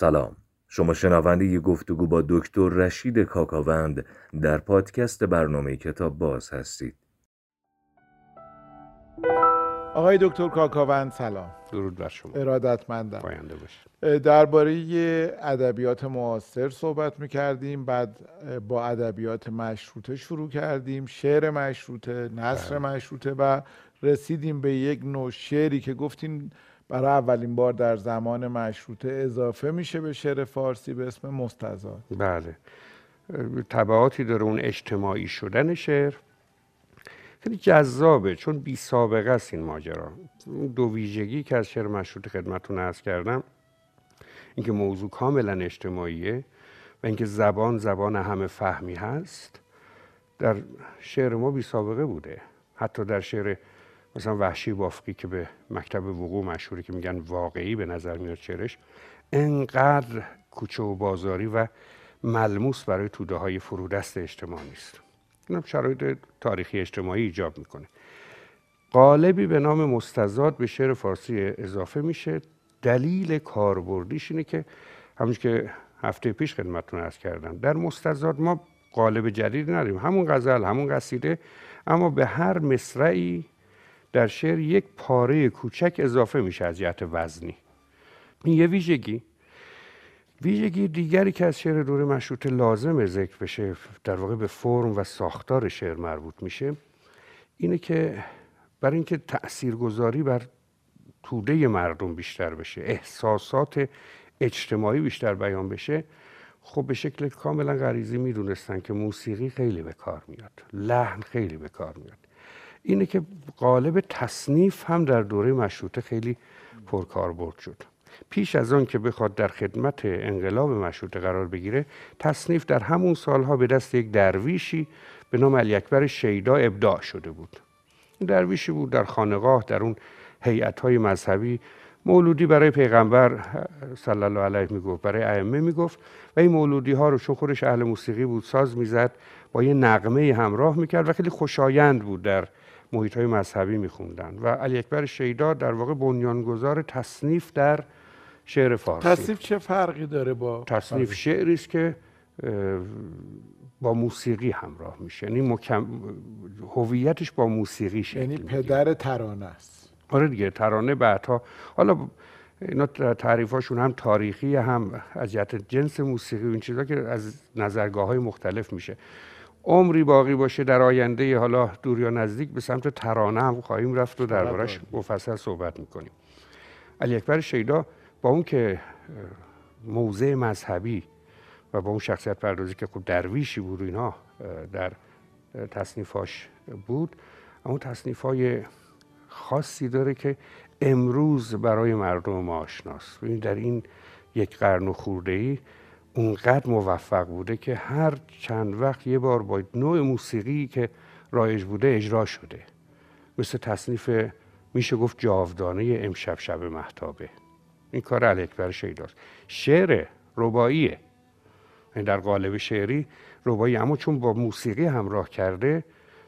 سلام. شما شنونده ی گفتگو با دکتر رشید کاکاوند در پادکست برنامه کتاب باز هستید. آقای دکتر کاکاوند سلام. درود بر شما. ارادتمندم. پاینده باشه. درباره ادبیات معاصر صحبت می‌کردیم بعد با ادبیات مشروطه شروع کردیم شعر مشروطه نصر مشروطه و رسیدیم به یک نوع شعری که گفتین برای اولین بار در زمان مشروطه اضافه میشه به شعر فارسی به اسم مستزاد بله. طبعاتی داره اون اجتماعی شدن شعر. خیلی جذابه چون بی سابقه است این ماجرا. اون دو ویژگی که از شعر مشروطه خدمتتون عرض کردم اینکه موضوع کاملا اجتماعیه و اینکه زبان زبان همه فهمی هست در شعر ما بی سابقه بوده. حتی در شعر مثلا وحشی بافقی که به مکتب وقوع مشهوری که میگن واقعی به نظر میاد شعرش انقدر کوچه و بازاری و ملموس برای توده های فرودست اجتماع نیست. این شرایط تاریخی اجتماعی ایجاب می‌کنه. قالبی به نام مستزاد به شعر فارسی اضافه میشه. دلیل کاربردیش اینه که همون که هفته پیش خدمتتون ارز کردم در مستزاد ما قالب جدید نداریم. همون غزل همون قصیده اما به هر مصرعی در شعر یک پاره کوچک اضافه میشه از جهت وزنی. این یه ویژگی. ویژگی دیگری که از شعر دوره مشروطه لازم ذکر بشه در واقع به فرم و ساختار شعر مربوط میشه اینه که برای اینکه تاثیرگذاری بر توده مردم بیشتر بشه احساسات اجتماعی بیشتر بیان بشه خب به شکل کاملا غریزی می‌دونستن که موسیقی خیلی به کار میاد لحن خیلی به کار میاد. اینه که قالب تصنیف هم در دوره مشروطه خیلی پرکاربرد شد. پیش از آن که بخواد در خدمت انقلاب مشروطه قرار بگیره تصنیف در همون سالها به دست یک درویشی به نام علی اکبر شیدا ابداع شده بود. این درویشی بود در خانقاه در اون های مذهبی. مولودی برای پیغمبر صلی الله علیه می‌گفت برای ائمه می‌گفت و این مولودی ها رو چون خودش اهل موسیقی بود ساز می‌زد با یه نغمه همراه می‌کرد و خیلی خوشایند بود در محیط های مذهبی میخوندن و علی اکبر شیدا در واقع بنیانگذار تصنیف در شعر فارسی. تصنیف چه فرقی داره با تصنیف شعری است که با موسیقی همراه میشه. یعنی مکم... هویتش با موسیقی شکل یعنی پدر ترانه است. آره دیگه ترانه بعدها. حالا اینا تعریفاشون هم تاریخی هم از جهت جنس موسیقی و این چیزا که از نظرگاه های مختلف میشه. عمری باقی باشه در آینده حالا دور یا نزدیک به سمت ترانه هم خواهیم رفت و دربارش مفصل صحبت می‌کنیم. علی اکبر شیدا با اون که موضع مذهبی و با اون شخصیت پردازی که خب درویشی بود و اینها در تصنیفاش بود اما تصنیف های خاصی داره که امروز برای مردم ما آشناست. در این یک قرن و خورده ای اونقدر موفق بوده که هر چند وقت یه بار با نوع موسیقی که رایج بوده اجرا شده. مثل تصنیف میشه گفت جاودانه امشب شب محتابه این کار علی اکبر شیداست. شعر رباییه یعنی در قالب شعری ربایی اما چون با موسیقی همراه کرده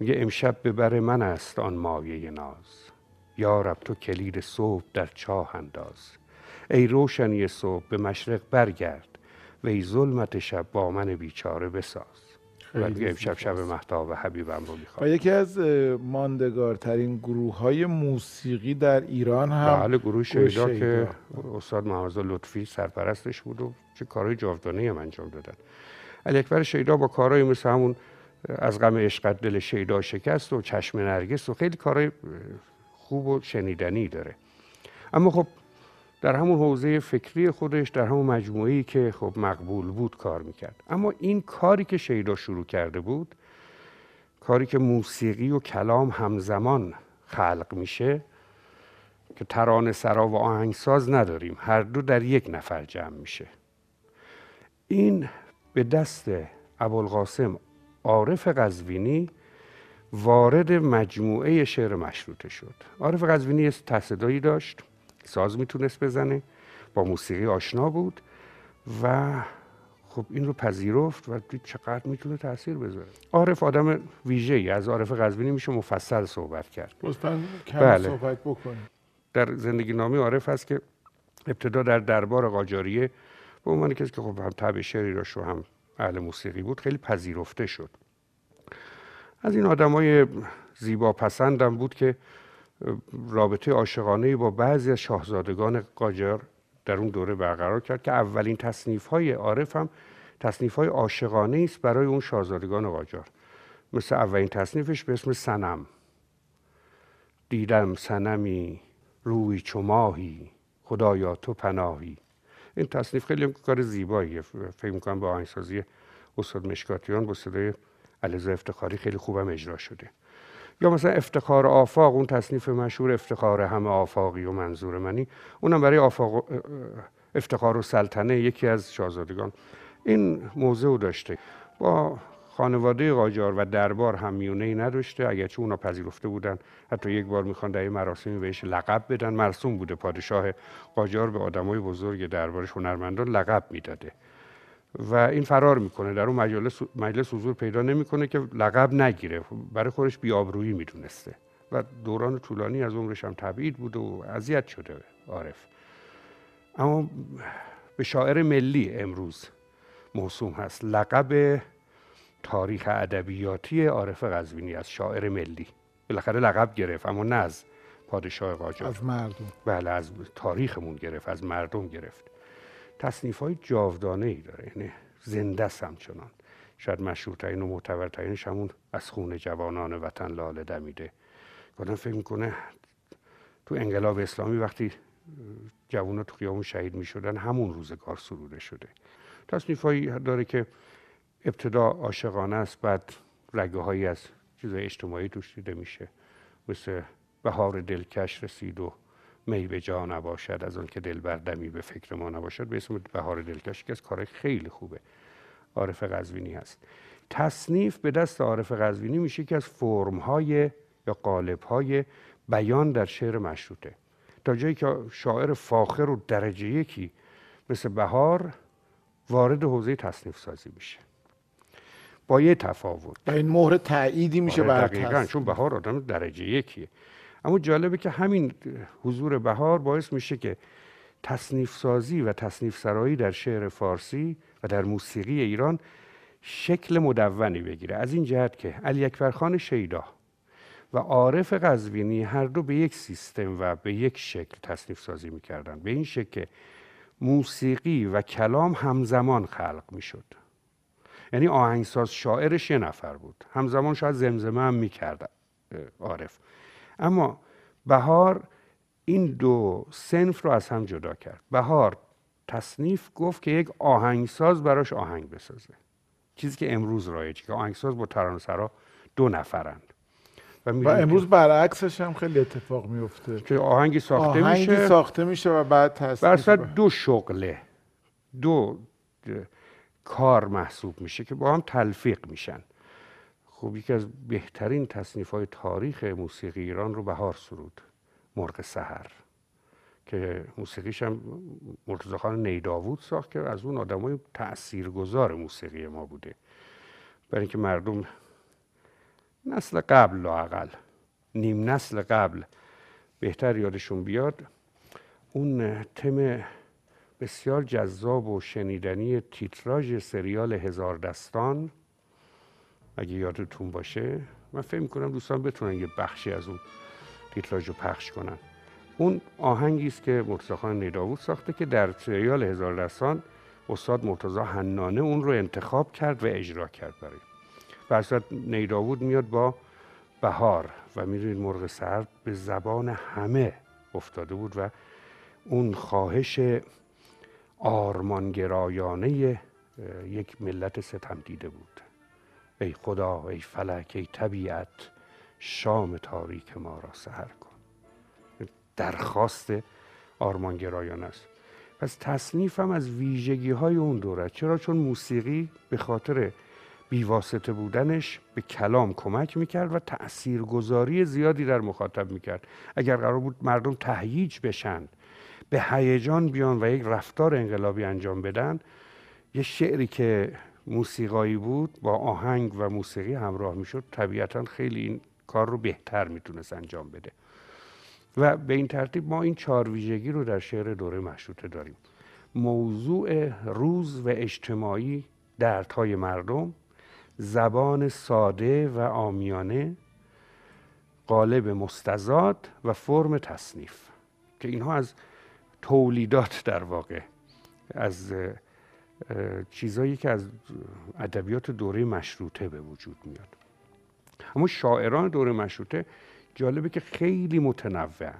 میگه امشب به بر من است آن مایه ناز. یارب تو کلید صبح در چاه انداز. ای روشنی صبح به مشرق برگرد. و ای ظلمت شب با من بیچاره بساز. و دیگه امشب شب محتاب و حبیبم رو می‌خواد و یکی از ماندگارترین گروه های موسیقی در ایران هم بله گروه شیدا که استاد محمد لطفی سرپرستش بود و چه کارهای جاودانه هم انجام دادن. علی اکبر شیدا با کارهای مثل همون از غم عشقت دل شیدا شکست و چشم نرگس و خیلی کارهای خوب و شنیدنی داره. اما خب در همون حوزه فکری خودش در همون مجموعی که خب مقبول بود کار می‌کرد. اما این کاری که شیدا شروع کرده بود کاری که موسیقی و کلام همزمان خلق میشه که ترانه سرا و آهنگساز نداریم هر دو در یک نفر جمع میشه. این به دست ابوالقاسم عارف قزوینی وارد مجموعه شعر مشروطه شد. عارف قزوینی تصدایی داشت. ساز می‌تونست بزنه با موسیقی آشنا بود و خب این رو پذیرفت و دید چقدر می‌تونه تاثیر بذاره. عارف آدم ویژه ای از عارف قزوینی میشه مفصل صحبت کرد. بله. صحبت بکنیم. در زندگی نامی عارف هست که ابتدا در دربار قاجاریه به عنوان کسی که خب هم طبع شعری را و هم اهل موسیقی بود خیلی پذیرفته شد. از این آدمای زیبا پسندم بود که رابطه عاشقانه با بعضی از شاهزادگان قاجار در اون دوره برقرار کرد که اولین تصنیف های عارف هم تصنیف های عاشقانه است برای اون شاهزادگان قاجار. مثل اولین تصنیفش به اسم سنم دیدم سنمی روی چماهی خدایا تو پناهی. این تصنیف خیلی کار زیباییه. فکر می‌کنم با آهنگسازی استاد مشکاتیان با صدای علیزا افتخاری خیلی خوبم اجرا شده. یا مثلا افتخار آفاق اون تصنیف مشهور افتخار همه آفاقی و منظور منی. اونم برای آفاق افتخار و سلطنه یکی از شاهزادگان. این موضوع داشته. با خانواده قاجار و دربار هم میونه ای نداشته. اگرچه اونا پذیرفته بودن. حتی یک بار می‌خوان در مراسمی بهش لقب بدن. مرسوم بوده پادشاه قاجار به آدمای بزرگ دربارش هنرمندان لقب می‌داده. و این فرار می‌کنه. در اون مجلس, مجلس حضور پیدا نمی‌کنه که لقب نگیره. برای خودش بیابرویی می‌دونسته. و دوران طولانی از عمرش هم تبعید بوده و اذیت شده عارف. اما به شاعر ملی امروز موسوم هست. لقب تاریخ ادبیاتی عارف قزوینی از شاعر ملی. بالاخره لقب گرفت اما نه از پادشاه قاجار. از مردم. بله از تاریخمون گرفت از مردم گرفت. تصنیف های جاودانه ای داره یعنی زنده همچنان. شاید مشهورترین و معتبرترینش همون از خون جوانان وطن لاله دمیده. آدم فکر می‌کنه تو انقلاب اسلامی وقتی جوانان تو خیابون شهید می‌شدن همون روزگار سروده شده. تصنیف هایی داره که ابتدا عاشقانه است بعد رگه هایی از چیزای اجتماعی توش دیده میشه. مثل بهار دلکش رسید و می به جا نباشد از آن که دل بردمی به فکر ما نباشد. به اسم بهار دلکش که از کار خیلی خوبه. عارف قزوینی هست. تصنیف به دست عارف قزوینی میشه که از فرم های یا قالب های بیان در شعر مشروطه. تا جایی که شاعر فاخر و درجه یکی مثل بهار وارد حوزه تصنیف سازی میشه. با یه تفاوت. و این مهر تعییدی میشه آره دقیقا چون بهار آدم درجه یکیه. اما جالبه که همین حضور بهار باعث میشه که تصنیف سازی و تصنیف سرایی در شعر فارسی و در موسیقی ایران شکل مدونی بگیره. از این جهت که علی اکبر خان شیدا و عارف قزوینی هر دو به یک سیستم و به یک شکل تصنیف سازی می‌کردن به این شکل که موسیقی و کلام همزمان خلق می‌شد. یعنی آهنگساز شاعرش یه نفر بود. همزمان شاید زمزمه هم می‌کرد عارف. اما بهار این دو سنف رو از هم جدا کرد. بهار تصنیف گفت که یک آهنگساز براش آهنگ بسازه. چیزی که امروز رایجه که آهنگساز با ترانه‌سرا دو نفرند. و, و امروز برعکسش هم خیلی اتفاق میفته که آهنگی ساخته آهنگی میشه. ساخته میشه و بعد تصنیف دو شغله دو کار محسوب میشه که با هم تلفیق میشن. خب یکی از بهترین تصنیف های تاریخ موسیقی ایران رو بهار سرود مرغ سهر که موسیقیش هم مرتضی خان نیداوود ساخت که از اون آدم های تأثیرگذار موسیقی ما بوده. برای اینکه مردم نسل قبل لاقل نیم نسل قبل بهتر یادشون بیاد اون تم بسیار جذاب و شنیدنی تیتراژ سریال هزار دستان اگه یادتون باشه من فکر می‌کنم دوستان بتونن یه بخشی از اون تیتراژ پخش کنن. اون آهنگی است که مرتضی خان نیداوود ساخته که در سریال هزار دستان استاد مرتضی حنانه اون رو انتخاب کرد و اجرا کرد برای. و نیداوود میاد با بهار و می‌دونید مرغ سرد به زبان همه افتاده بود و اون خواهش آرمانگرایانه یک ملت ستم دیده بود. ای خدا ای فلک ای طبیعت شام تاریک ما را سهر کن. درخواست آرمانگرایانه است. پس تصنیف هم از ویژگی های اون دوره. چرا؟ چون موسیقی به خاطر بیواسطه بودنش به کلام کمک می‌کرد و تاثیرگذاری زیادی در مخاطب می‌کرد. اگر قرار بود مردم تهییج بشن به هیجان بیان و یک رفتار انقلابی انجام بدن یه شعری که موسیقایی بود با آهنگ و موسیقی همراه می‌شد. طبیعتا خیلی این کار رو بهتر می‌تونست انجام بده. و به این ترتیب ما این چهار ویژگی رو در شعر دوره مشروطه داریم. موضوع روز و اجتماعی دردهای مردم زبان ساده و آمیانه قالب مستزاد و فرم تصنیف که اینها از تولیدات در واقع از چیزایی که از ادبیات دوره مشروطه به وجود میاد. اما شاعران دوره مشروطه جالبه که خیلی متنوعن.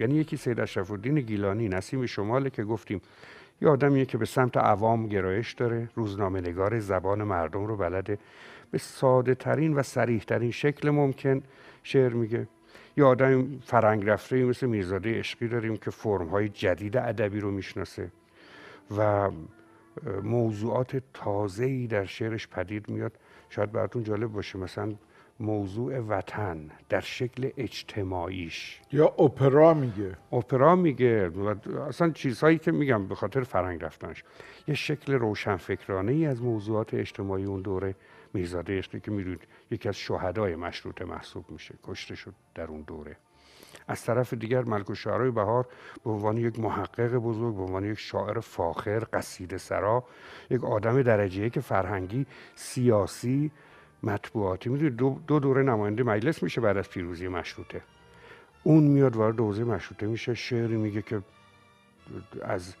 یعنی یکی سید اشرف الدین گیلانی نسیم شماله که گفتیم یه آدمیه که به سمت عوام گرایش داره روزنامه نگار زبان مردم رو بلده. به ساده ترین و سریح ترین شکل ممکن شعر میگه. یه آدم فرنگ رفته مثل میرزاده عشقی داریم که فرم های جدید ادبی رو می‌شناسه و موضوعات تازه‌ای در شعرش پدید میاد. شاید براتون جالب باشه مثلا موضوع وطن در شکل اجتماعیش. یا اپرا میگه. اپرا میگه. اصلا چیزهایی که میگم به خاطر فرنگ رفتنش. یه شکل روشنفکرانه ای از موضوعات اجتماعی اون دوره. میرزاده که می‌دونید یکی از شهدای مشروطه محسوب میشه. کشته شد در اون دوره. از طرف دیگر ملک و شعرهای بهار به عنوان یک محقق بزرگ به عنوان یک شاعر فاخر قصیده سرا یک آدم درجه که فرهنگی سیاسی مطبوعاتی می‌دونید دو, دو دوره نماینده مجلس میشه بعد از پیروزی مشروطه. اون میاد وارد حوزه مشروطه میشه شعری میگه که از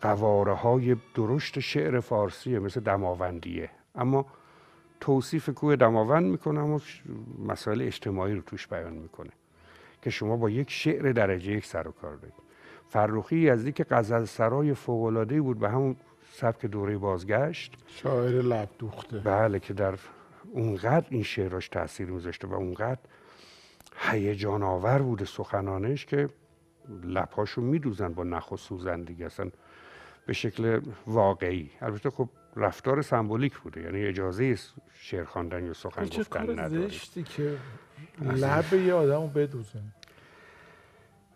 قواره های درشت شعر فارسیه مثل دماوندیه. اما توصیف کوه دماوند می‌کنه اما مسائل اجتماعی رو توش بیان می‌کنه. که شما با یک شعر درجه یک سر و کار دارید. فرخی یزدی که غزل سرای فوق بود به همون سبک دوره بازگشت. شاعر لب دوخته بله که در اونقدر این شعراش تاثیر میذاشته و اونقدر هیجان آور بوده سخنانش که لپاشو میدوزن با نخ و سوزن دیگه. اصلا به شکل واقعی. البته خب رفتار سمبولیک بوده. یعنی اجازه شعر خواندن یا سخن گفتن نداره که لب یه آدمو بدوزن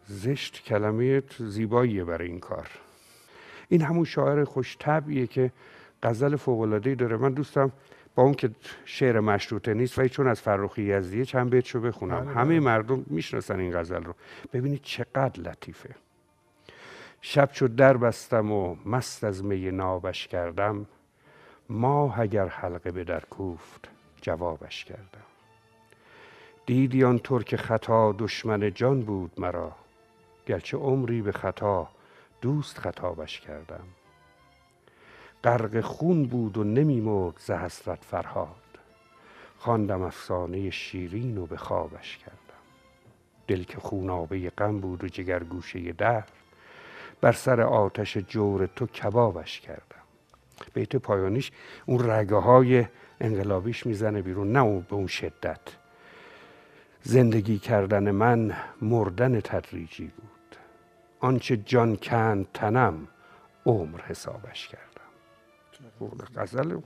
زشت کلمه زیباییه برای این کار. این همون شاعر خوش که غزل فوق داره. من دوستم با اون که شعر مشروطه نیست و چون از فرخی یزدیه چند بیت شو بخونم. بله، همه بله. مردم می‌شناسن این غزل رو. ببینید چقدر لطیفه. شب شد در بستم و مست از می نابش کردم ماه اگر حلقه به در کوفت جوابش کردم. دیدی آن ترک خطا دشمن جان بود مرا. گرچه عمری به خطا دوست خطابش کردم. غرق خون بود و نمی مرد ز حسرت فرهاد. خواندم افسانه شیرین و به خوابش کردم. دل که خونابه غم بود و جگر گوشه در بر سر آتش جور تو کبابش کردم. بیت پایانیش اون رگه های انقلابیش می‌زنه بیرون نه به اون شدت. زندگی کردن من مردن تدریجی بود. آنچه جان کند تنم عمر حسابش کردم. غزل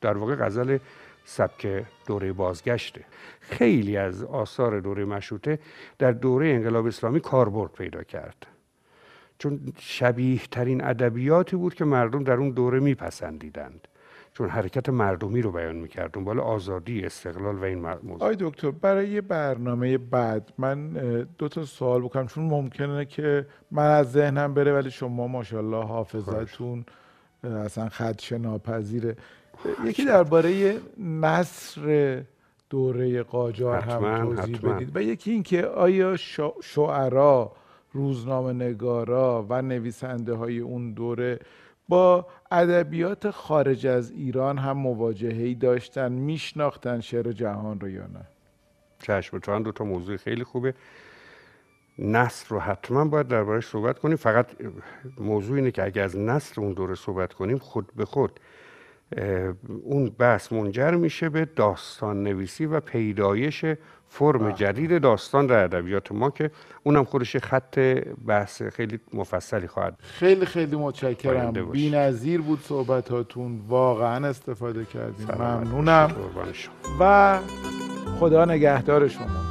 در واقع غزل سبک دوره بازگشته. خیلی از آثار دوره مشروطه در دوره انقلاب اسلامی کاربرد پیدا کرد. چون شبیه ترین ادبیاتی بود که مردم در اون دوره میپسندیدند. چون حرکت مردمی رو بیان می‌کرد دنبال آزادی استقلال و این موضوع. آی دکتر برای یه برنامه بعد من دو تا سوال بکنم چون ممکنه که من از ذهنم بره ولی شما ماشاءالله حافظتون اصلا خدش ناپذیره. یکی درباره نصر دوره قاجار هم توضیح بدید. و یکی اینکه آیا شعرا روزنامه نگارا و نویسنده های اون دوره با ادبیات خارج از ایران هم مواجهه‌ای داشتن میشناختن شعر جهان رو یا نه. چشم تو دو تا موضوع خیلی خوبه. نصر رو حتما باید دربارش صحبت کنیم. فقط موضوع اینه که اگر از نصر اون دوره صحبت کنیم خود به خود اون بحث منجر میشه به داستان نویسی و پیدایش فرم بله. جدید داستان در ادبیات. ما که اونم خودش خط بحث خیلی مفصلی خواهد خیلی خیلی متشکرم. بی‌نظیر بود صحبتاتون. واقعا استفاده کردیم. ممنونم. و خدا نگهدار شما.